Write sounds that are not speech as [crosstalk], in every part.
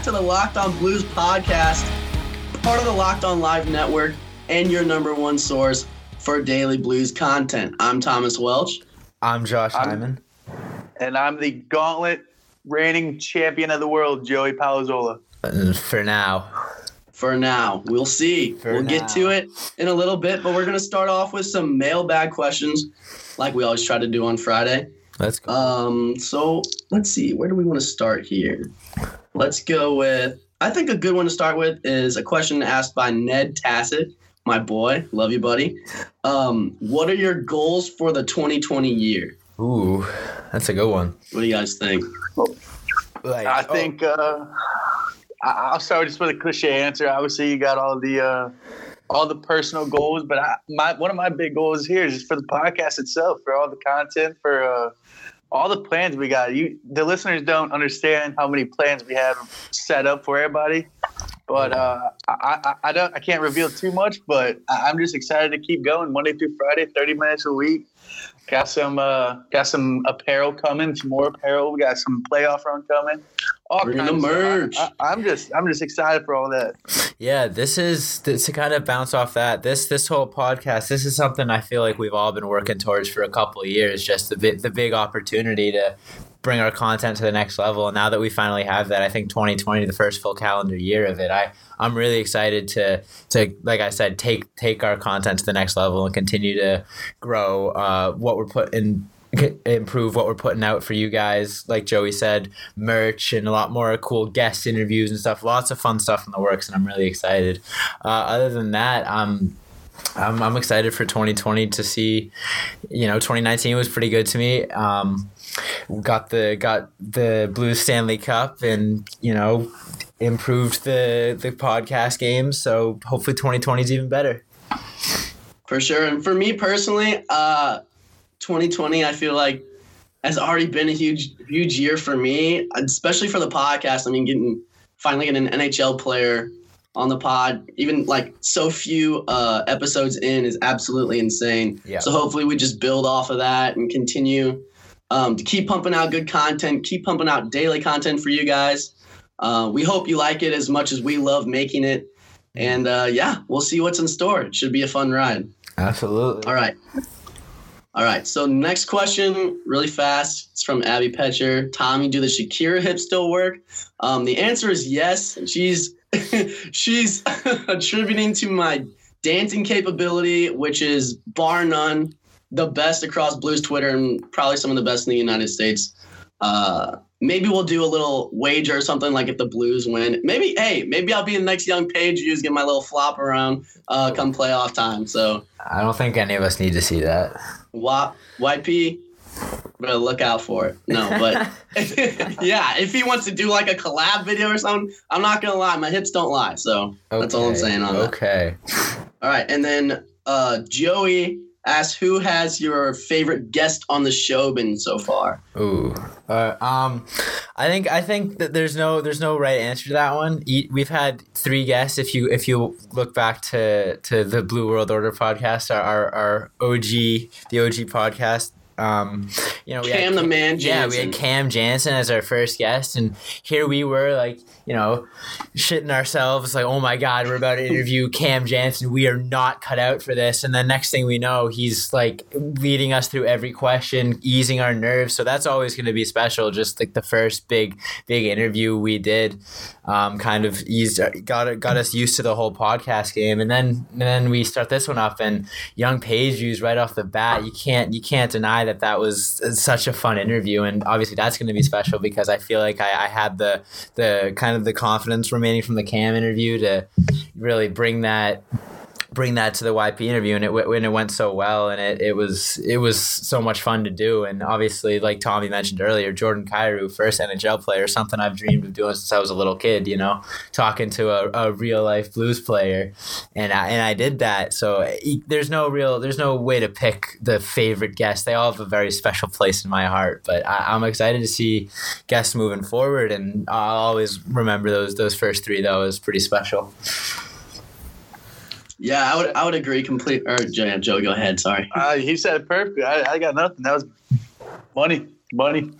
welcome back to the Locked On Blues podcast, part of the Locked On Live Network, and your number one source for daily blues content. I'm Thomas Welch. I'm Josh I'm- Hyman. And I'm the gauntlet reigning champion of the world, Joey Palazola. Uh, For now. For now, we'll see. For we'll get to it in a little bit, but we're going to start off with some mailbag questions, like we always try to do on Friday. Let's go. Um, so let's see, where do we want to start here? Let's go with I think a good one to start with is a question asked by Ned Tassett, my boy. Love you, buddy. Um, what are your goals for the 2020 year? Ooh, that's a good one. What do you guys think? Like, I oh, think uh, I- I'll start just with a cliche answer. Obviously, you got all the uh, all the personal goals, but I, my one of my big goals here is just for the podcast itself, for all the content, for uh, all the plans we got. You, the listeners don't understand how many plans we have set up for everybody. But uh, I, I, I don't I can't reveal too much, but I'm just excited to keep going Monday through Friday, 30 minutes a week. Got some uh, got some apparel coming, some more apparel. We got some playoff run coming. All Bring the kinds of merch. I, I, I'm just I'm just excited for all that. yeah, this is this, to kind of bounce off that. This this whole podcast. This is something I feel like we've all been working towards for a couple of years. Just the bi- the big opportunity to bring our content to the next level. And now that we finally have that, I think 2020, the first full calendar year of it, I I'm really excited to to like I said, take take our content to the next level and continue to grow uh, what we're putting improve what we're putting out for you guys. Like joey said merch and a lot more cool guest interviews and stuff. Lots of fun stuff in the works and i'm really excited. Uh, other than that um I'm, I'm excited for 2020 to see you know 2019 was pretty good to me. Um got the got the blue stanley cup and you know improved the the podcast game so hopefully 2020 is even better For sure. And for me personally, uh, 2020, I feel like has already been a huge, huge year for me, especially for the podcast. I mean, getting finally getting an NHL player on the pod, even like so few uh, episodes in, is absolutely insane. Yeah. So hopefully, we just build off of that and continue um, to keep pumping out good content, keep pumping out daily content for you guys. Uh, we hope you like it as much as we love making it. And uh, yeah, we'll see what's in store. It should be a fun ride. absolutely All right. All right. So next question, really fast. It's from Abby Petcher. Tommy, do the Shakira hips still work? Um, the answer is yes. She's [laughs] she's [laughs] attributing to my dancing capability, which is bar none the best across Blues Twitter and probably some of the best in the United States. Uh, maybe we'll do a little wager or something like if the Blues win. Maybe hey, maybe I'll be the next young page views, get my little flop around uh, come playoff time. So. I don't think any of us need to see that. Y- YP, better look out for it. No, but [laughs] [laughs] yeah, if he wants to do like a collab video or something, I'm not gonna lie, my hips don't lie. So that's all I'm saying on that. Okay. All right, and then uh, Joey asks, who has your favorite guest on the show been so far? Ooh. Uh, um, I think I think that there's no there's no right answer to that one. We've had three guests. If you if you look back to to the Blue World Order podcast, our our, our OG the OG podcast. Um, you know, we Cam had, the man Yeah, we had Cam Janssen as our first guest, and here we were, like you know, shitting ourselves, like, oh my god, we're about to interview Cam Janssen. We are not cut out for this. And then next thing we know, he's like leading us through every question, easing our nerves. So that's always going to be special. Just like the first big, big interview we did, um, kind of eased, got got us used to the whole podcast game. And then and then we start this one up, and young page views right off the bat. You can't you can't deny that that was such a fun interview, and obviously that's going to be special because I feel like I, I had the the kind of the confidence remaining from the Cam interview to really bring that bring that to the YP interview and it w- and it went so well and it, it was it was so much fun to do. And obviously like Tommy mentioned earlier Jordan Kyrou first NHL player something I've dreamed of doing since I was a little kid you know talking to a, a real life blues player. And I, and I did that. So there's no real there's no way to pick the favorite guest. They all have a very special place in my heart but I, I'm excited to see guests moving forward and I'll always remember those those first three though was pretty special Yeah, I would I would agree complete. Or Joe, Joe go ahead. Sorry. Uh, he said it perfect. I, I got nothing. That was money, money.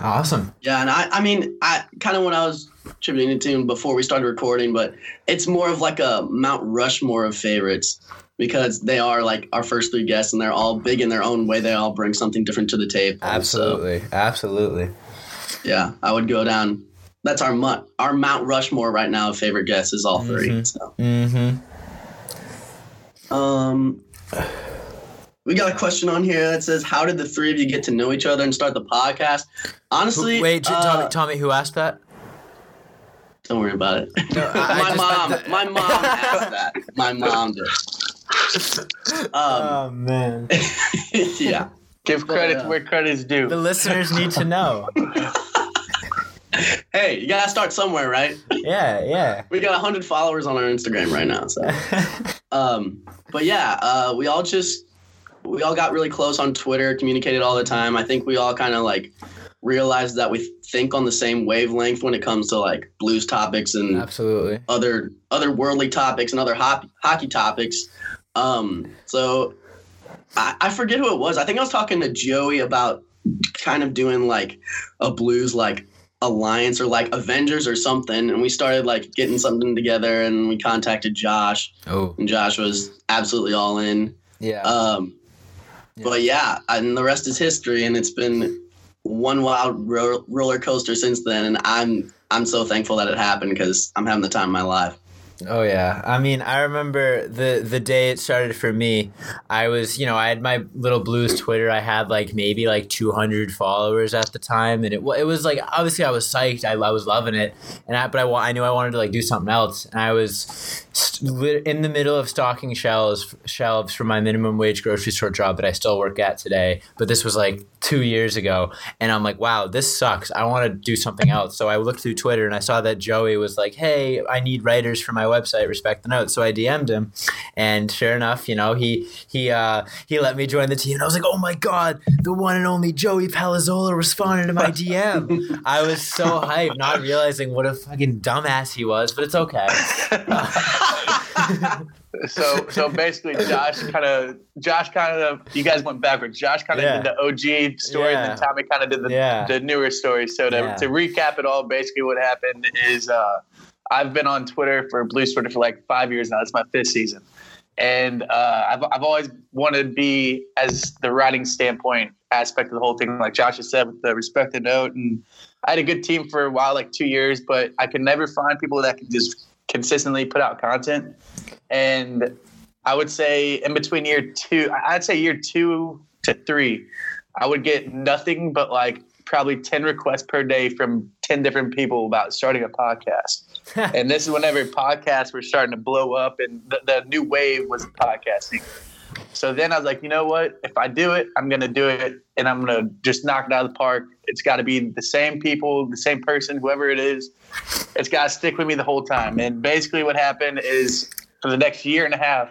awesome Yeah, and I I mean I kind of when I was attributing it to before we started recording, but it's more of like a Mount Rushmore of favorites because they are like our first three guests and they're all big in their own way. They all bring something different to the table. Absolutely, so, absolutely. Yeah, I would go down. That's our Mount our Mount Rushmore right now of favorite guests is all 3 mm-hmm. So. Mm-hmm. Um, we got a question on here that says, "How did the three of you get to know each other and start the podcast?" Honestly, wait, uh, Tommy, Tommy, who asked that? Don't worry about it. No, [laughs] my mom, my [laughs] mom asked that. My mom did. Um, oh man. [laughs] yeah. Give credit but, uh, where credit's due. The listeners need to know. hey, you gotta start somewhere, right? Yeah, yeah. We got hundred followers on our Instagram right now, so. um, but yeah, uh, we all just we all got really close on Twitter, communicated all the time. I think we all kind of like realized that we think on the same wavelength when it comes to like blues topics and absolutely other other worldly topics and other hockey hockey topics. Um, so I, I forget who it was. I think I was talking to Joey about kind of doing like a blues like alliance or like Avengers or something, and we started like getting something together, and we contacted Josh. Oh, and Josh was absolutely all in. Yeah. Um, yeah. but yeah, and the rest is history, and it's been one wild ro- roller coaster since then, and I'm I'm so thankful that it happened because I'm having the time of my life. Oh yeah. I mean, I remember the the day it started for me. I was, you know, I had my little blues Twitter. I had like maybe like 200 followers at the time and it it was like obviously I was psyched. I, I was loving it. And I but I I knew I wanted to like do something else. And I was in the middle of stocking shelves shelves for my minimum wage grocery store job that I still work at today. But this was like 2 years ago and I'm like, "Wow, this sucks. I want to do something else." So I looked through Twitter and I saw that Joey was like, "Hey, I need writers for my website, respect the note So I DM'd him, and sure enough, you know, he he uh, he let me join the team. And I was like, oh my god, the one and only Joey Palazzola responded to my DM. [laughs] I was so hyped, not realizing what a fucking dumbass he was, but it's okay. [laughs] so so basically josh kind of josh kind of you guys went backwards josh kind of yeah. did the og story yeah. and then tommy kind of did the, yeah. the newer story so to, to recap it all basically what happened is uh, I've been on Twitter for Blues Twitter for like five years now. It's my fifth season, and uh, I've I've always wanted to be as the writing standpoint aspect of the whole thing, like Josh has said with the respect the note. And I had a good team for a while, like two years, but I could never find people that could just consistently put out content. And I would say in between year two, I'd say year two to three, I would get nothing but like probably 10 requests per day from 10 different people about starting a podcast. [laughs] and this is whenever podcasts were starting to blow up and the, the new wave was podcasting. So then I was like, you know what? If I do it, I'm going to do it and I'm going to just knock it out of the park. It's got to be the same people, the same person, whoever it is. It's got to stick with me the whole time. And basically, what happened is for the next year and a half,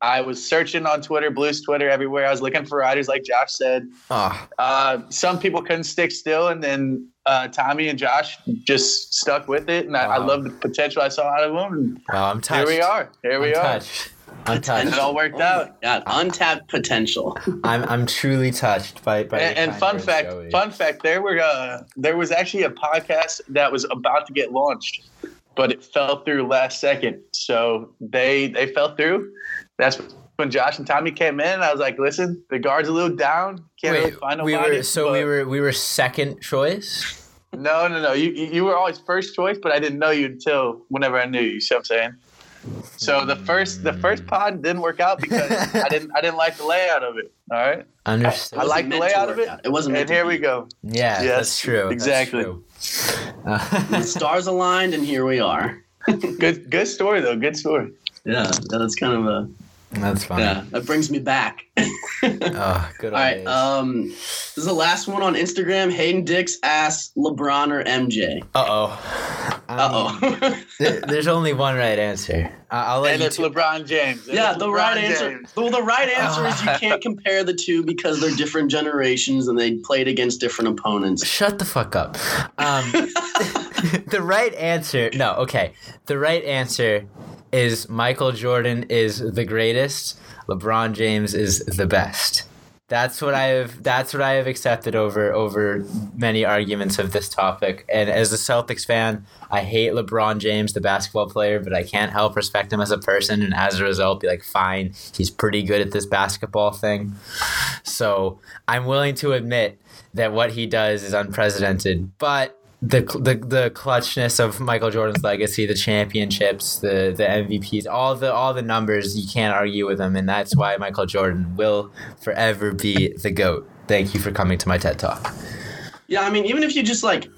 I was searching on Twitter, Blues Twitter, everywhere. I was looking for writers, like Josh said. Oh. Uh, some people couldn't stick still, and then uh, Tommy and Josh just stuck with it, and I, wow. I love the potential I saw out of them. And wow, I'm touched. Here we are. Here we I'm are. Touched. Untouched. It all worked oh out. God, untapped potential. [laughs] I'm I'm truly touched by by. And, and fun fact, Joey. fun fact, there were uh, there was actually a podcast that was about to get launched, but it fell through last second. So they they fell through. That's when Josh and Tommy came in. I was like, listen, the guard's a little down. Can't Wait, really find we were so we were we were second choice. No, no, no. You you were always first choice, but I didn't know you until whenever I knew you. See what I'm saying? So the first the first pod didn't work out because [laughs] I didn't I didn't like the layout of it. All right. Understood. I, I like the layout of it. Out. It wasn't. and here we go. Yeah, yes, that's true. Exactly. That's true. [laughs] the stars aligned, and here we are. good good story though. Good story. Yeah, that's kind of a that's fine. Yeah, that brings me back. oh, [laughs] good. All right. Days. Um, this is the last one on Instagram. Hayden Dix asks LeBron or MJ. Uh oh. Uh oh. there's only one right answer. I'll let and you it's LeBron James. And yeah, the LeBron right answer. Well, the right [laughs] answer is you can't compare the two because they're different generations and they played against different opponents. Shut the fuck up. Um, [laughs] the right answer. No, okay. The right answer is Michael Jordan is the greatest. LeBron James is the best. That's what I have. That's what I have accepted over over many arguments of this topic. And as a Celtics fan, I hate LeBron James, the basketball player, but I can't help respect him as a person, and as a result, be like, fine, he's pretty good at this basketball thing. So I'm willing to admit that what he does is unprecedented, but the the the clutchness of Michael Jordan's legacy, the championships, the the MVPs, all the all the numbers, you can't argue with them, and that's why Michael Jordan will forever be the goat. Thank you for coming to my TED Talk. Yeah, I mean, even if you just like,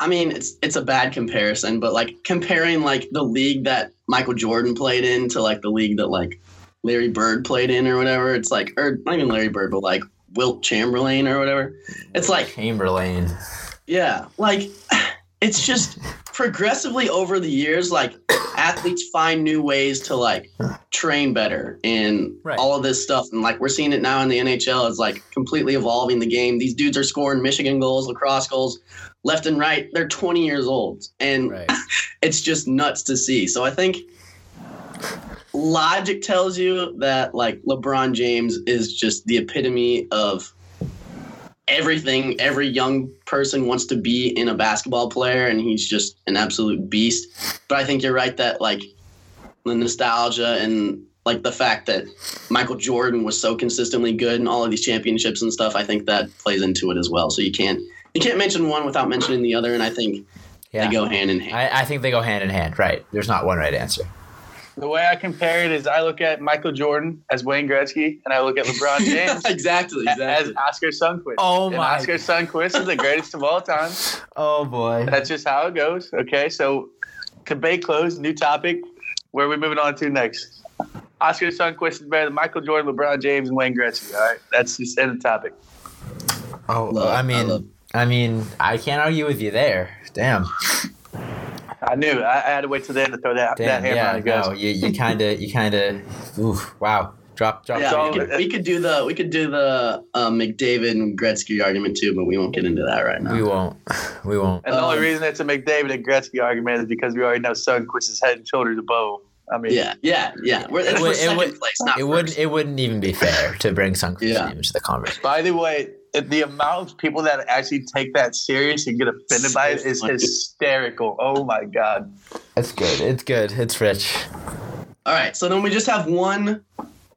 I mean, it's it's a bad comparison, but like comparing like the league that Michael Jordan played in to like the league that like Larry Bird played in or whatever, it's like, or not even Larry Bird, but like Wilt Chamberlain or whatever. It's like Chamberlain. Yeah, like [sighs] it's just progressively over the years, like athletes find new ways to like train better and Right. all of this stuff. And like we're seeing it now in the NHL, it's like completely evolving the game. These dudes are scoring Michigan goals, lacrosse goals, left and right. They're 20 years old, and Right. [laughs] it's just nuts to see. So I think logic tells you that like LeBron James is just the epitome of everything every young person wants to be in a basketball player and he's just an absolute beast. But I think you're right that like the nostalgia and like the fact that Michael Jordan was so consistently good in all of these championships and stuff, I think that plays into it as well. So you can't you can't mention one without mentioning the other and I think Yeah. they go hand in hand. I, I think they go hand in hand. Right. There's not one right answer. The way I compare it is I look at Michael Jordan as Wayne Gretzky, and I look at LeBron [laughs] James exactly, a- exactly. as Oskar Sundqvist. Oh and my- Oskar Sundqvist is the greatest of all time. [laughs] Oh boy. That's just how it goes. Okay, so debate closed. New topic. Where are we moving on to next? Oskar Sundqvist is better than Michael Jordan, LeBron James, and Wayne Gretzky. All right, that's just end of topic. Oh, Love- I I mean, love- I mean, I can't argue with you there. Damn. I knew I, I had to wait till the end to throw that, that Damn. hammer Yeah. on you. No. You you kind of you kind of. Wow. Drop drop. yeah, so- we could, we could do the we could do the um, McDavid and Gretzky argument too, but we won't get into that right now. We won't. We won't. And the only Um, reason it's a McDavid and Gretzky argument is because we already know Sundqvist is head and shoulders above. I mean, Yeah, yeah, yeah. We're, it's It for would- it second would- place, not It first. wouldn't. It wouldn't even be fair to bring Sundqvist Yeah. into the conversation. By the way, it- the amount of people that actually take that serious and get offended by it is hysterical. Oh my god! It's good. It's good. It's rich. All right, so then we just have one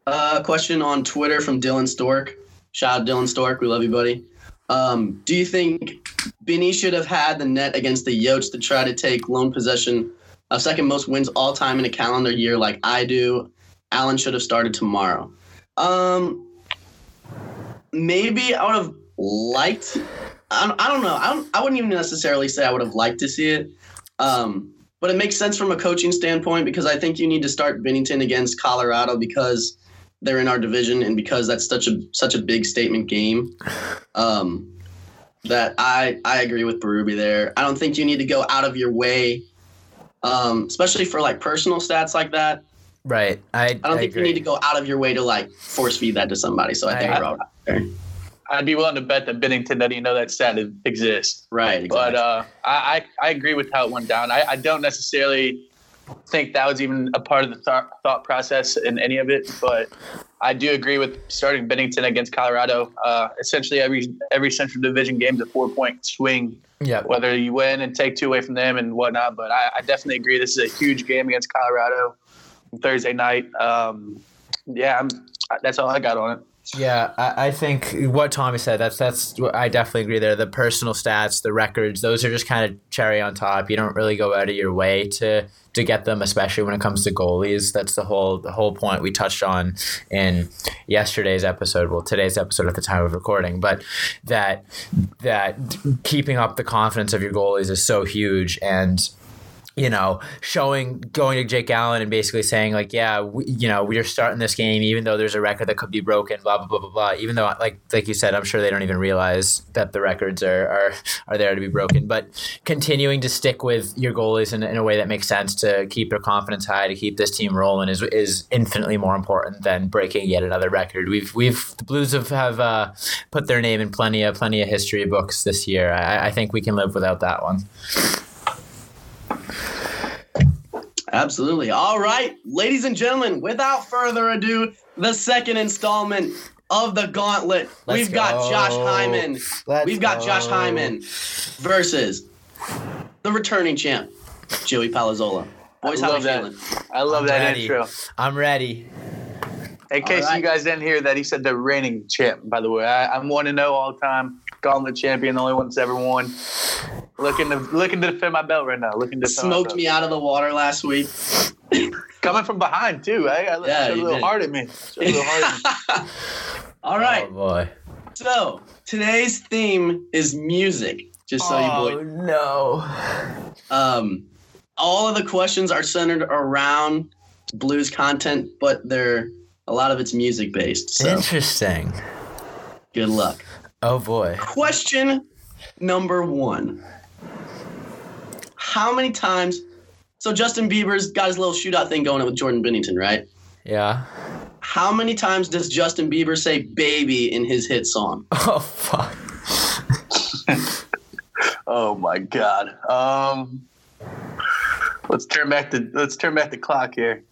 uh, question on Twitter from Dylan Stork. Shout out Dylan Stork, we love you, buddy. Um, do you think Benny should have had the net against the Yotes to try to take lone possession of second most wins all time in a calendar year like I do? Allen should have started tomorrow. Um, maybe I would have liked. I don't, know. I, don't, I wouldn't even necessarily say I would have liked to see it. Um, but it makes sense from a coaching standpoint because I think you need to start Binnington against Colorado because they're in our division and because that's such a such a big statement game. Um, that I I agree with Berube there. I don't think you need to go out of your way, um, especially for like personal stats like that. Right. I. I don't think agree. you need to go out of your way to like force feed that to somebody. So I think I- we're all right there. I'd be willing to bet that Binnington doesn't even know that stat exists. Right. But uh, I, I I agree with how it went down. I, I don't necessarily think that was even a part of the thought, thought process in any of it, but I do agree with starting Binnington against Colorado. Uh, essentially, every every Central Division game is a four point swing, Yeah. whether you win and take two away from them and whatnot. But I, I definitely agree. This is a huge game against Colorado Thursday night. Um, yeah, I'm, that's all I got on it. Yeah, I, I think what Tommy said. That's that's. I definitely agree there. The personal stats, the records, those are just kind of cherry on top. You don't really go out of your way to to get them, especially when it comes to goalies. That's the whole the whole point we touched on in yesterday's episode. Well, today's episode at the time of recording, but that that keeping up the confidence of your goalies is so huge and you know, showing going to Jake Allen and basically saying like, yeah, we, you know, we're starting this game even though there's a record that could be broken, blah blah blah blah blah. Even though, like like you said, I'm sure they don't even realize that the records are are, are there to be broken. But continuing to stick with your goalies in, in a way that makes sense to keep their confidence high, to keep this team rolling, is is infinitely more important than breaking yet another record. We've we've the Blues have have uh, put their name in plenty of plenty of history books this year. I, I think we can live without that one. Absolutely. All right, ladies and gentlemen, without further ado, the second installment of the gauntlet. Let's We've got Josh. Hyman. Let's We've got Josh. Hyman versus the returning champ, Joey Palazzola. Boys, I how we love that. feeling? I love I'm that ready. intro. I'm ready. In case right. you guys didn't hear that, he said the reigning champ. By the way, I, I'm one to oh know all the time. Gauntlet champion, the only one that's ever won. Looking to looking to defend my belt right now. Looking to defend Smoked me out of the water last week. [laughs] coming from behind too. Eh? I Yeah, showed a little did. heart at me. Showed a little heart at me. [laughs] All right. Oh boy. So today's theme is music. Just so oh you boys. no. Um, all of the questions are centered around blues content, but they're a lot of it's music based. So Interesting. good luck. Oh boy. Question number one: How many times? So Justin Bieber's got his little shootout thing going with Jordan Binnington, right? Yeah. How many times does Justin Bieber say "baby" in his hit song? [laughs] Oh fuck. [laughs] Oh my god. Um, let's turn back the let's turn back the clock here.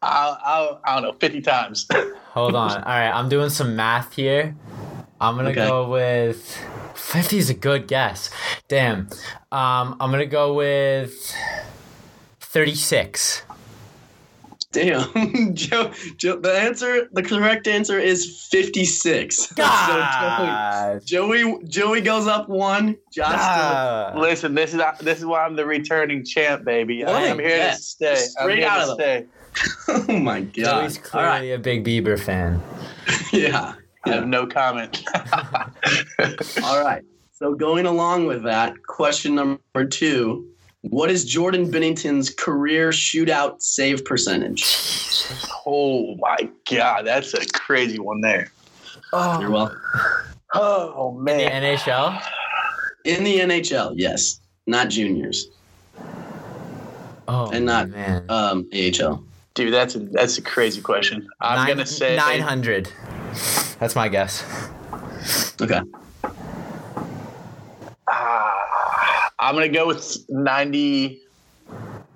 I'll, I'll, I don't know, fifty times. [laughs] Hold on. All right, I'm doing some math here. I'm gonna Okay. go with 50 is a good guess. Damn. Um, I'm gonna go with 36. Damn, [laughs] Joe, Joe. The answer, the correct answer is fifty-six. [laughs] God. Joey, Joey, Joey goes up one. Josh still Ah. Listen, this is this is why I'm the returning champ, baby. What I a am here guess. to stay. I'm Straight here out to of the- stay. [laughs] Oh my god! Joey's All right, clearly a big Bieber fan. yeah, I have no comment. [laughs] all right. So going along with that, question number two: What is Jordan Binnington's career shootout save percentage? oh my god, that's a crazy one there. Oh. You're welcome. Oh In the man. NHL? In the NHL, yes, not juniors, Oh, And not- man. um, AHL. Dude, that's a that's a crazy question. I'm Nine- gonna say 900. That's my guess. Okay. Ah, I'm gonna go with 90.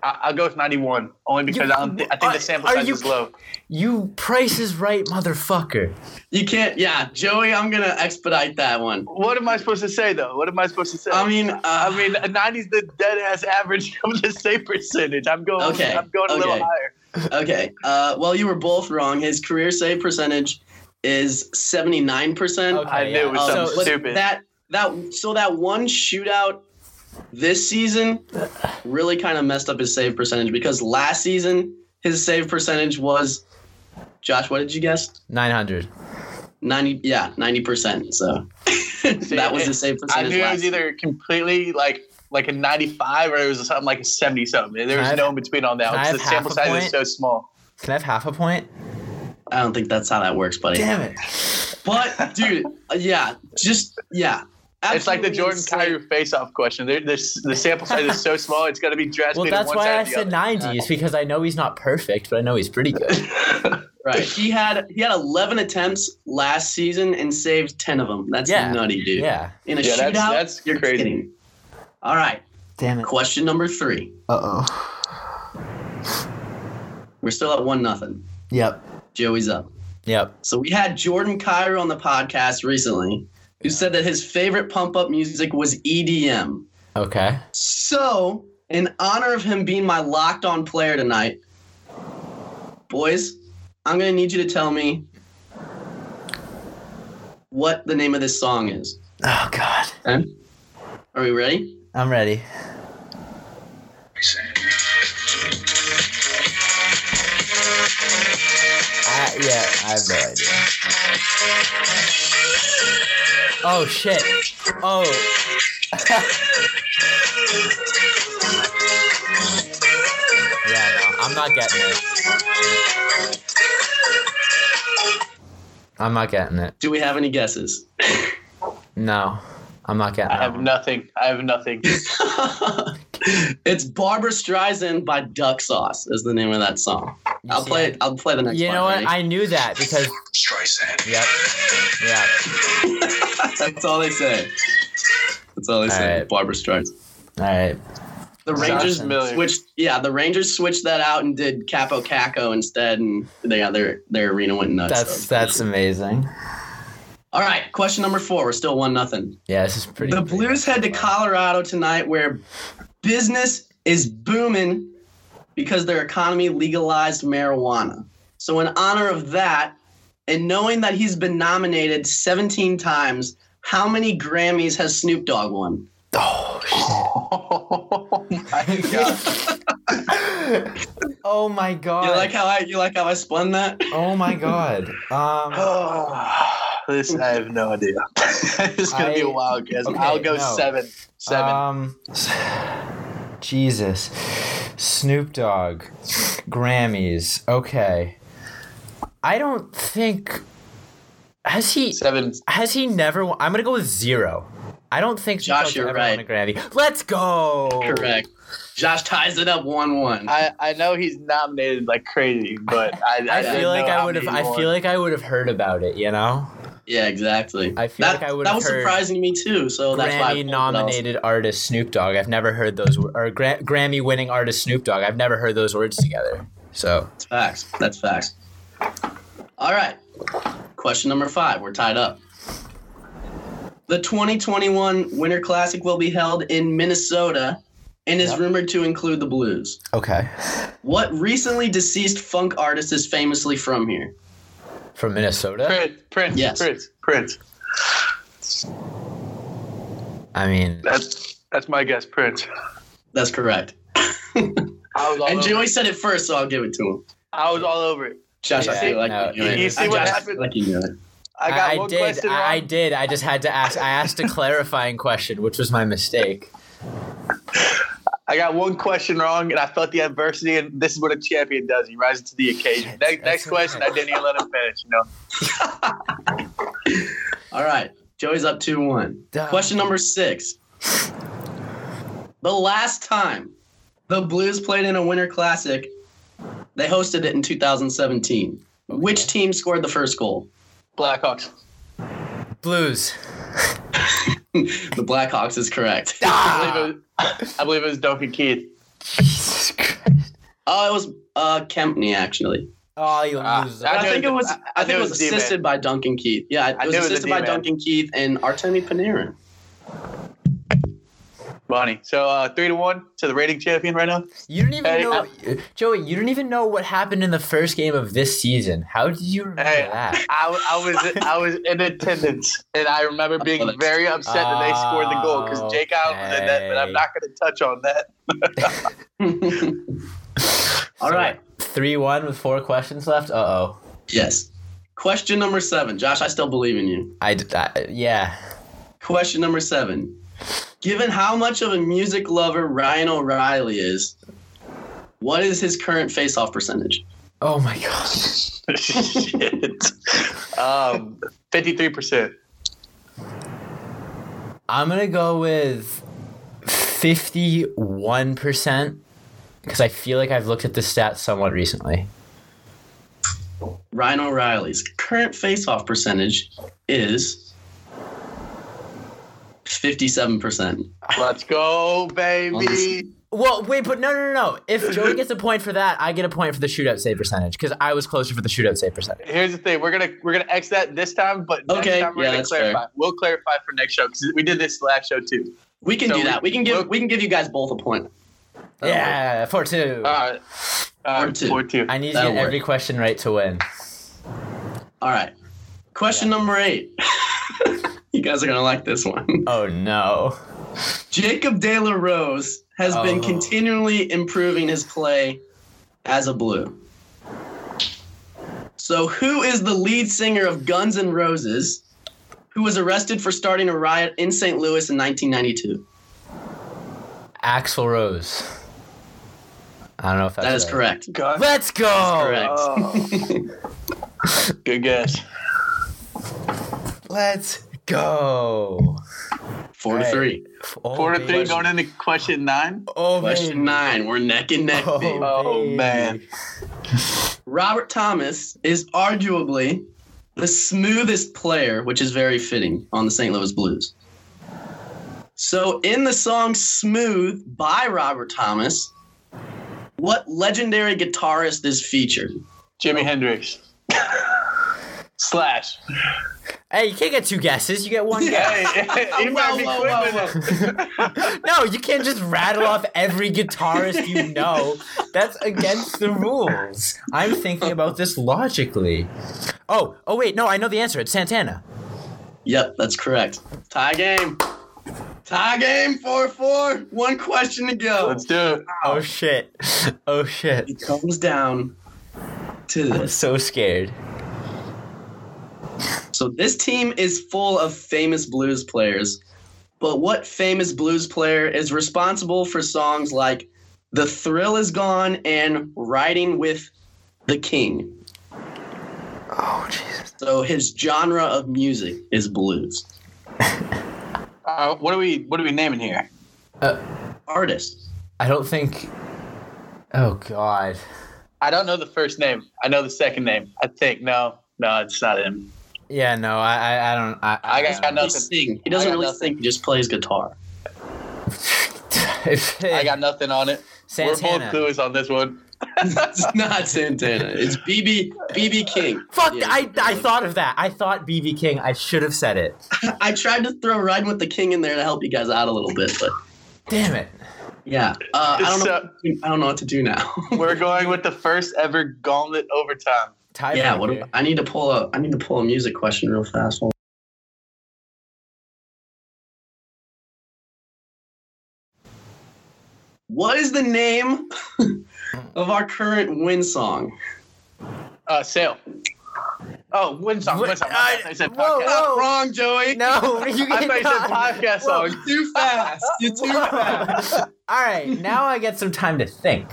I- I'll go with 91, only because You- I, don't thi- I think the sample size you- is low. You price is right, motherfucker. You can't. Yeah, Joey, I'm gonna expedite that one. What am I supposed to say though? What am I supposed to say? I mean, uh, I mean, 90 is the dead ass average [laughs] of the save percentage. I'm going. Okay, I'm going a little okay. higher. Okay. Uh, well, you were both wrong. His career save percentage is 79%. Okay, I knew yeah. it was Um, something but stupid. That that so that one shootout this season really kind of messed up his save percentage because last season his save percentage was Josh, what did you guess? 900. 90 yeah, 90%. So [laughs] that was the save percentage. I percentage. knew it was either completely like like a 95 or it was something like a 70 something. There was I no in between on that. can I have The sample half a size is so small. Can I have half a point? I don't think that's how that works, buddy. Damn it. But dude, yeah, just yeah. It's like the Jordan insane. Kyrie face-off question. There, there's, the sample size is so small; it's got to be drastically. Well, that's one why side I said other. 90 is because I know he's not perfect, but I know he's pretty good. [laughs] Right. He had he had 11 attempts last season and saved 10 of them. That's Yeah. nutty, dude. Yeah. In a Yeah, shootout, that's- that's you're crazy. kidding. All right. Damn it. Question number three. Uh oh. We're still at one nothing. Yep. Joey's up. Yep. So we had Jordan Kyrou on the podcast recently, who said that his favorite pump up music was EDM. Okay. So, in honor of him being my locked on player tonight, boys, I'm gonna need you to tell me what the name of this song is. Oh, God. Okay? Are we ready? I'm ready. I, yeah, I have no idea. Oh shit. Oh. [laughs] yeah, no, I'm not getting it. I'm not getting it. Do we have any guesses? No, I'm not getting it. I have nothing. I have nothing. [laughs] it's Barbra Streisand by Duck Sauce is the name of that song. You I'll see, play it. I'll play the next You know what? ready? I knew that because. Yep. Yeah. [laughs] That's all they say. That's all they say. All right. Barbra Streisand. All right. The Rangers Johnson. Switched. Yeah, the Rangers switched that out and did Capo Caco instead, and they got their their arena went nuts. That's so. that's amazing. all right. Question number four. We're still one nothing. Yeah, this is pretty. The pretty Blues head to Colorado tonight, where business is booming because their economy legalized marijuana. So, in honor of that, and knowing that he's been nominated 17 times, how many Grammys has Snoop Dogg won? Oh, [laughs] Oh my god. oh my god. You like how I you like how I spun that? oh my god. Um. [sighs] [sighs] [sighs] this I have no idea. [laughs] this is gonna be a wild guess. okay, I'll go no. seven. Seven. Um, Jesus, Snoop Dogg, Grammys. Okay, I don't think has he seven. has he never. won- I'm gonna go with zero. I don't think Snoop Josh, Dogg's you're ever right. won a Grammy. Let's go. Correct. Josh ties it up one one. I, I know he's nominated like crazy, but [laughs] I, I didn't feel like I would have. I he feel like I would have heard about it. You know, Yeah, exactly. I feel that, like I would that was heard surprising to me too. So that's why Grammy nominated artist Snoop Dogg. I've never heard those or Gra- Grammy winning artist Snoop Dogg. I've never heard those words together. So That's facts. That's facts. All right. Question number five. We're tied up. The 2021 Winter Classic will be held in Minnesota and is Yep. rumored to include the Blues. okay, What recently deceased funk artist is famously from here? From Minnesota. Prince, Prince, Yes. Prince, Prince. I mean, That's that's my guess, Prince. That's correct. I was all And over Joey said it first, so I'll give it to him. I was all over it. Josh, I feel like no, you knew you see I- what Josh, happened? like you knew it. I got I, one did. question wrong. I, I did. I just had to ask. I asked a clarifying question, which was my mistake. I got one question wrong, and I felt the adversity, and this is what a champion does. He rises to the occasion. Shit, next, next question, I didn't even let him finish. You know, [laughs] All right. Joey's up 2 1. Duh. Question number six. The last time the Blues played in a Winter Classic, they hosted it in 2017. Which team scored the first goal? Blackhawks. Blues. [laughs] [laughs] the Blackhawks is correct. I, believe it was, I believe it was Duncan Keith. Jesus Christ. Oh, it was uh, Kempny actually. Oh, you Ah, lose. I I, think it it was- was. I- I, I think it it was was D-man. assisted by Duncan Keith. Yeah, it I was knew it was assisted by D-man. Duncan Keith and Artemi Panarin. Bonnie. So uh, three to one to the rating champion right now. You didn't even Hey, know, Joey. You didn't even know what happened in the first game of this season. How did you remember Hey, that? [laughs] I, I was I was in attendance, and I remember being very upset that they scored the goal because Jake Allen did that. But I'm not going to touch on that. [laughs] All right. Three one with four questions left. Uh oh. Yes. Question number seven. Josh, I still believe in you. I, d- I- yeah. Question number seven. Given how much of a music lover Ryan O'Reilly is, what is his current face-off percentage? Oh my god. [laughs] Shit. Um, fifty-three percent. I'm gonna go with fifty-one percent because I feel like I've looked at the stats somewhat recently. Ryan O'Reilly's current face-off percentage is 57%. Let's go, baby. Well, wait, but no, no, no, no. If Joey gets a point for that, I get a point for the shootout save percentage because I was closer for the shootout save percentage. Here's the thing: we're gonna we're gonna X that this time, but next Okay, time we're yeah, gonna that's clarify. fair. We'll clarify for next show because we did this last show too. We can So do we- that. We can give we'll- we can give you guys both a point. That'll work. Yeah, four two. All right, all Four two. four two. I need to that'll get every question right to win. All right. Question number 8. [laughs] [laughs] you guys are going to like this one. [laughs] Oh no. Jacob De La Rose has been Oh. continually improving his play as a Blue. So, who is the lead singer of Guns N' Roses who was arrested for starting a riot in St. Louis in 1992? Axl Rose. I don't know if that's That is right. correct. God. Let's go. Correct. Oh. [laughs] Good guess. Let's go. Four to Right. three. Oh, Four to baby. three going into question nine. Oh, Question baby. nine. We're neck and neck, Oh, baby. Oh, man. Robert Thomas is arguably the smoothest player, which is very fitting on the St. Louis Blues. So, in the song Smooth by Robert Thomas, what legendary guitarist is featured? Jimi Hendrix. [laughs] Slash. Hey, you can't get two guesses. You get one guess. [laughs] Hey, he might be quick whoa, with it. [laughs] no, you can't just rattle off every guitarist you know. That's against the rules. I'm thinking about this logically. Oh, oh wait, no, I know the answer. It's Santana. Yep, that's correct. Tie game. Tie game 4 4. One question to go. Let's do it. Oh shit. Oh shit. It comes down to I'm this. so scared. So this team is full of famous blues players. But what famous blues player is responsible for songs like The Thrill Is Gone and Riding with the King? Oh Jesus. So his genre of music is blues. [laughs] Uh, what are we what are we naming here? Artist. I don't think. Oh God. I don't know the first name. I know the second name. I think no, no, it's not him. Yeah, no, I, I, I don't. I, I got He doesn't nothing. sing. He doesn't really nothing. sing. He just plays guitar. [laughs] I got nothing on it. We're both clueless on this one. [laughs] it's not Santana. It's BB BB King. Fuck! Yeah. I, I thought of that. I thought BB King. I should have said it. [laughs] I tried to throw Riding with the King in there to help you guys out a little bit, but Damn it. yeah. Uh, I don't know. So- what I don't know what to do now. We're going with the first ever gauntlet overtime. Tiebreaker. yeah. What do, I need to pull a. I need to pull a music question real fast. Hold What is the name [laughs] of our current win song? Uh, sail. Oh, wind song. Wind song. I- I said whoa, podcast. whoa. Wrong, Joey. No, [laughs] you I thought you said podcast Whoa. song. Too fast. You're too fast. [laughs] All right, now I get some time to think.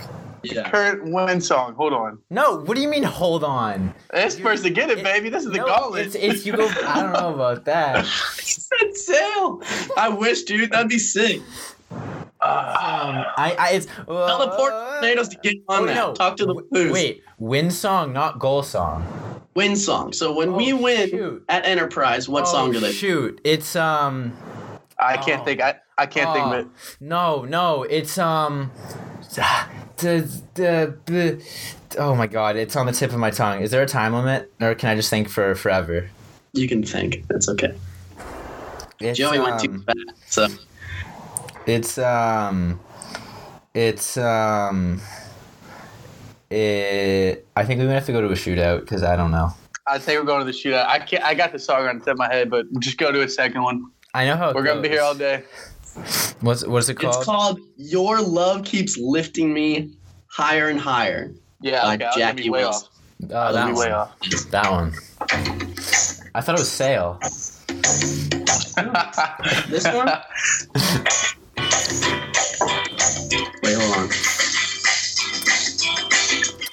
Yeah. Current wind song. Hold on. No, what do you mean? Hold on. It's first to get it, It- baby. This is the no, gauntlet. it's it's you go. I don't know [laughs] about that. said sail. I wish, dude. That'd be sick. Uh, Um, I, I it's Tell the pork tomatoes to get on Oh, that. no. Talk to the W- Wait, win song, not goal song. Win song. So when Oh, we win shoot. at Enterprise, what Oh, song do they? shoot? It's um. I can't Oh. think. I, I can't think of oh, it. No, no, it's um. The, the, the, oh my god, it's on the tip of my tongue. Is there a time limit, or can I just think for forever? You can think. It's okay. It's, Joey went too um, fast. So It's um, it's um, it. I think we might have to go to a shootout because I don't know. I think we're going to the shootout. I can't. I got the song on the tip of my head, but just go to a second one. I know how it We're gonna be here all day. [laughs] What's what's it called? it's called "Your Love Keeps Lifting Me Higher and Higher." Yeah, By okay, I was gonna Jackie be way Wilson. off. oh, that gonna way one. off. That one. I thought it was Sale. [laughs] This one? Wait, hold on.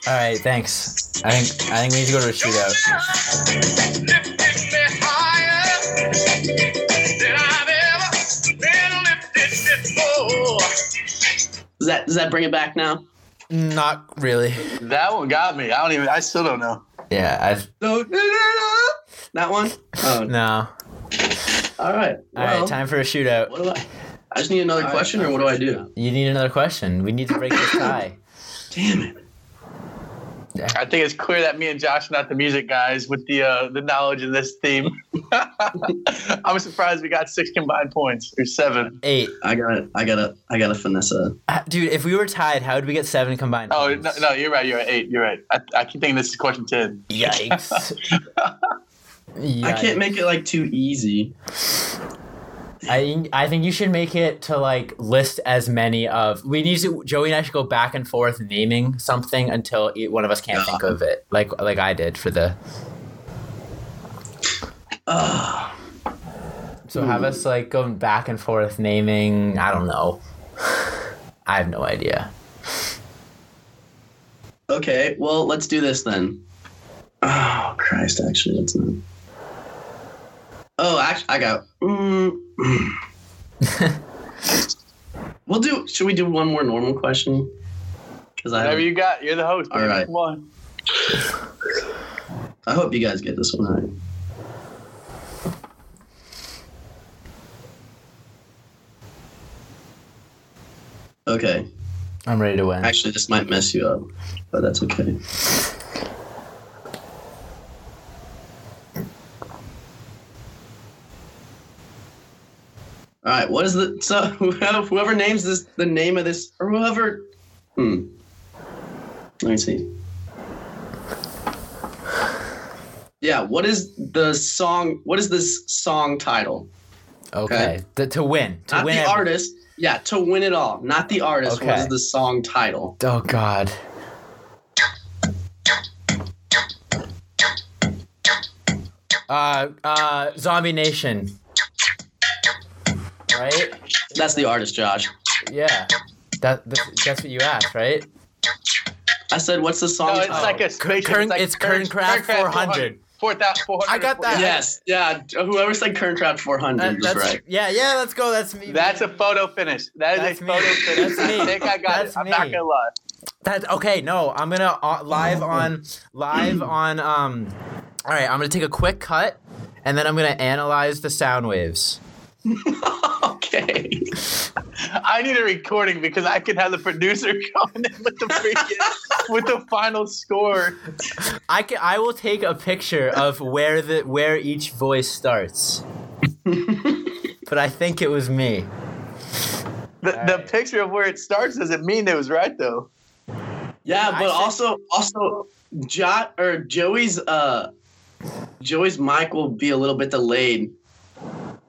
All right, thanks. I think I think we need to go to a shootout. Does that does that bring it back now? Not really. that one got me. I don't even. I still don't know. Yeah, I've No, that one. Oh, no. all right. All Well, right, time for a shootout. What do I? I just need another question, or what do I do? You need another question. We need to break this tie. Damn it! I think it's clear that me and Josh are not the music guys with the uh, the knowledge in this theme. [laughs] I'm surprised we got six combined points or seven. Eight, I got it. I got to I got to finesse it. Uh, dude. If we were tied, how would we get seven combined? Oh no, points? no, you're right. You're right. Eight. You're right. I, I keep thinking this is question ten. Yikes. [laughs] I can't make it like too easy. I I think you should make it to like list as many of. We need to. Joey and I should go back and forth naming something until one of us can't think of it. Like like I did for the. Ugh. So have us like going back and forth naming. I don't know. [laughs] I have no idea. Okay, well, let's do this then. Oh Christ! Actually, that's not. Oh, actually, I got. Mm, [laughs] we'll do. Should we do one more normal question? Because I, Whatever you got. You're the host. All baby. right. Come on. I hope you guys get this one right. Okay. I'm ready to win. Actually, this might mess you up, but that's okay. All right. What is the so [laughs] whoever, names this the name of this or whoever? Hmm. Let me see. Yeah. What is the song? What is this song title? Okay. The- to win. To Not win. the every- artist. Yeah, to win it all. Not the artist. What Okay. is the song title? Oh God. Uh, uh, Zombie Nation. Right? That's the artist, Josh. Yeah. That that's, that's what you asked, right? I said, what's the song No, it's title? like a Kern- spaceship. Kern- it's like it's Kernkraft 400. 4,000 400. I got that. Yes, yeah. Whoever said Kernkraft 400 That- was that's right. yeah, yeah. Let's go. That's me. That's a photo finish. That is That's a me. photo finish. That's me. I think I got That's it. I'm not gonna lie. That's okay. No, I'm gonna uh, live on live on um. All right, I'm gonna take a quick cut, and then I'm gonna analyze the sound waves. [laughs] okay. I need a recording because I can have the producer [laughs] coming in with the freaking with the final score. I can. I will take a picture of where the where each voice starts. [laughs] but I think it was me. The, the picture of where it starts doesn't mean it was right though. Yeah, but said- also, also, Jot or Joey's, uh, Joey's mic will be a little bit delayed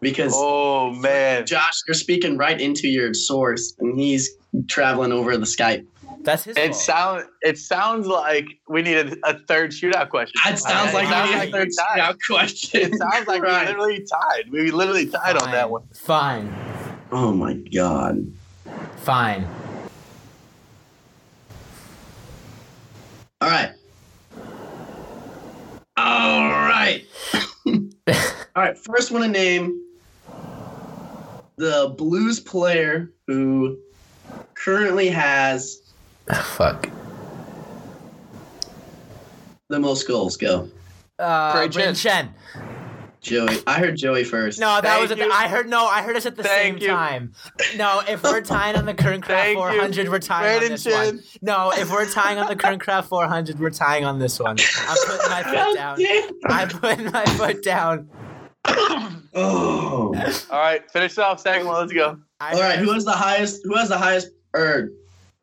because Oh man. Josh, you're speaking right into your source, and he's traveling over the Skype. That's his It fault. sound it sounds like we need a, a third shootout question. That sounds It like sounds we like need a third we tied. question. It sounds like Right. we literally tied. We literally tied on that one. Fine. Oh my god. Fine. All right. All right. [laughs] All right. First one to name the blues player who currently has Fuck. the most goals. Go, Uh, Great Bryn. Chen. Joey. I heard Joey first. No, that Thank was at the, you. I heard. No, I heard us at the Thank same you. time. [laughs] No, if we're tying on the Kernkraft Thank you. 400, we're tying on this Chen. one. No, if we're tying on the Kernkraft 400, we're tying on this one. I'm putting my [laughs] foot down. I'm putting my foot down. [coughs] Oh. All right, finish off second one. Let's go. All right. Who has the highest? Who has the highest? Or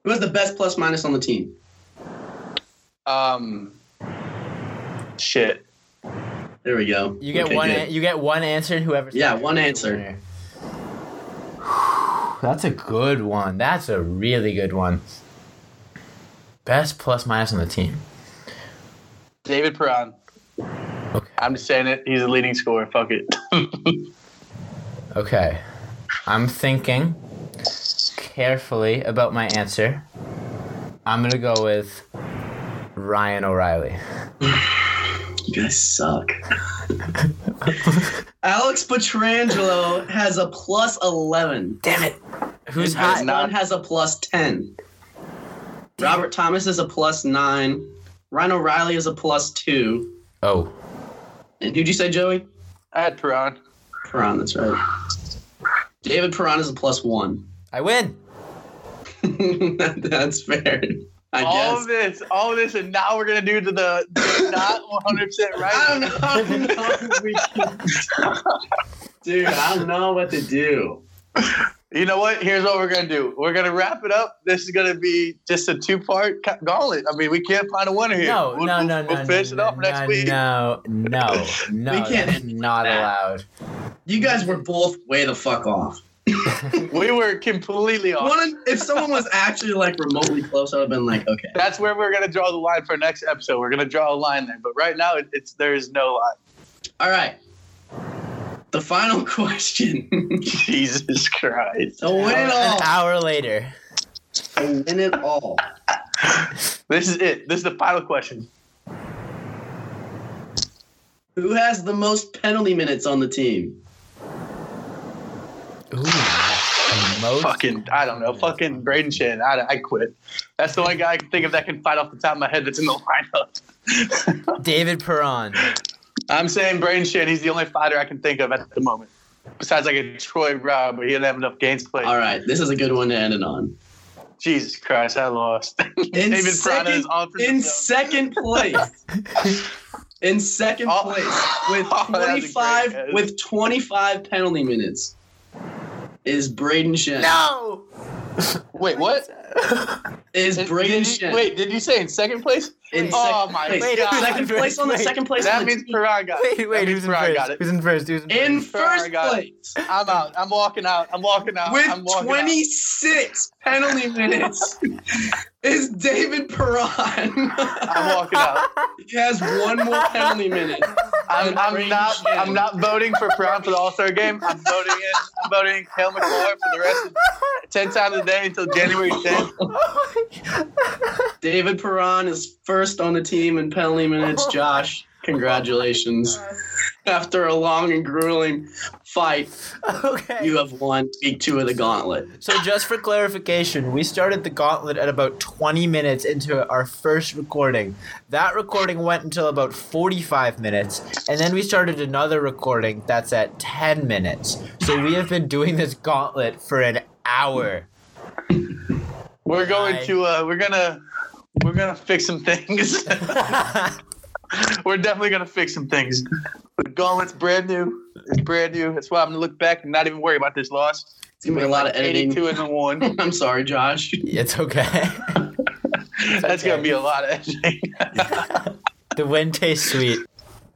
who has the best plus minus on the team? Um, shit. There we go. You get Okay, one. An- you get one answer, and whoever. Yeah, one answer. That's a good one. That's a really good one. Best plus minus on the team. David Perron. Okay. I'm just saying it. He's a leading scorer. Fuck it. [laughs] Okay. I'm thinking carefully about my answer. I'm gonna go with Ryan O'Reilly. You guys suck. [laughs] Alex Pietrangelo has a plus 11. Damn it. Who's Chris high? not- has a plus 10. Robert Thomas is a plus 9. Ryan O'Reilly is a plus 2. Oh. And who'd you say, Joey? I had Perron. Perron, that's right. David Perron is a plus 1. I win. [laughs] that's fair. I all guess. of this, all of this, and now we're gonna do to the, the [laughs] not 100 percent right. I don't know. I don't know if we can- Dude, I don't know what to do. You know what? Here's what we're gonna do. We're gonna wrap it up. This is gonna be just a two-part ca- gauntlet. I mean, we can't find a winner here. No, We'll- no, we'll- no, no, We'll no, finish it no, off next no, week. No, no, [laughs] no. We can't that's not that. allowed. You guys were both way the fuck off. [laughs] We were completely off. One, if someone was actually like remotely close, I would have been like, okay. That's where we're gonna draw the line for next episode. We're gonna draw a line there, but right now it, it's there is no line. All right. The final [laughs] question. Jesus Christ! to win it all. An hour later. To win it all. This is it. This is the final question. Who has the most penalty minutes on the team? Ooh. Most Fucking, I don't know. Fucking Brayden Schenn. I, I quit. That's the only guy I can think of that can fight off the top of my head that's in the [laughs] lineup. David Perron. I'm saying Brayden Schenn. He's the only fighter I can think of at the moment. Besides, like a Troy Brouwer, but he didn't have enough games played. All right. This is a good one to end it on. Jesus Christ, I lost. [laughs] In David second, Piranha is on for in second place. [laughs] in second Oh. place with [laughs] Oh, that was a great 25 with 25 penalty minutes is Brayden Schenn. No. Wait, what? Is Braden did Shen. Wait, did you say in second place? In Oh second my place. Wait, God. second place on the Wait. second place. That on the means team. Got it. wait, That who's in first? got it. Who's in first? Who's in in first? Piranha first place I'm out. I'm walking out. I'm walking out. with I'm walking out. 26 penalty minutes [laughs] is David Perron. I'm walking out. [laughs] he has one more penalty minute. I'm, I'm not. Schenn. I'm not voting for Piranha for the All Star game. I'm voting in. I'm voting in Kale McClure for the rest of ten times a day until January 10th. David Perron is first on the team in penalty minutes. Josh, congratulations. After a long and grueling fight, okay. you have won week two of the gauntlet. So just for clarification, we started the gauntlet at about 20 minutes into our first recording. That recording went until about 45 minutes, and then we started another recording that's at 10 minutes. So we have been doing this gauntlet for an hour. We're going Hi. to. Uh, we're gonna. We're gonna fix some things. [laughs] we're definitely gonna fix some things. The gauntlet's brand new. It's brand new. That's why I'm gonna look back and not even worry about this loss. It's gonna be a lot of editing. 82 and one. [laughs] I'm sorry, Josh. it's okay. [laughs] That's okay. gonna be a lot of editing. the win tastes sweet.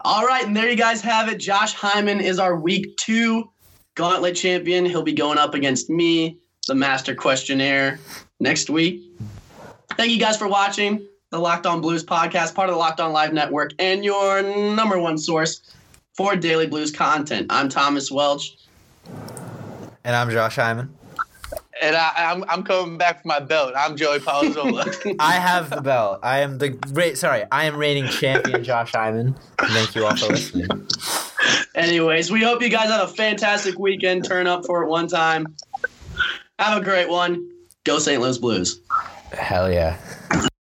All right, and there you guys have it. Josh Hyman is our week two gauntlet champion. He'll be going up against me, the master questionnaire, next week. Thank you guys for watching the Locked On Blues podcast, part of the Locked On Live Network, and your number one source for daily blues content. I'm Thomas Welch. And I'm Josh Hyman. and I, I'm, I'm coming back for my belt. I'm Joey Palazzolo. [laughs] [laughs] I have the belt. I am the great. Sorry, I am reigning champion, Josh Hyman. Thank you all for listening. Anyways, we hope you guys have a fantastic weekend. Turn up for it one time. Have a great one. Go St. Louis Blues. Hell yeah.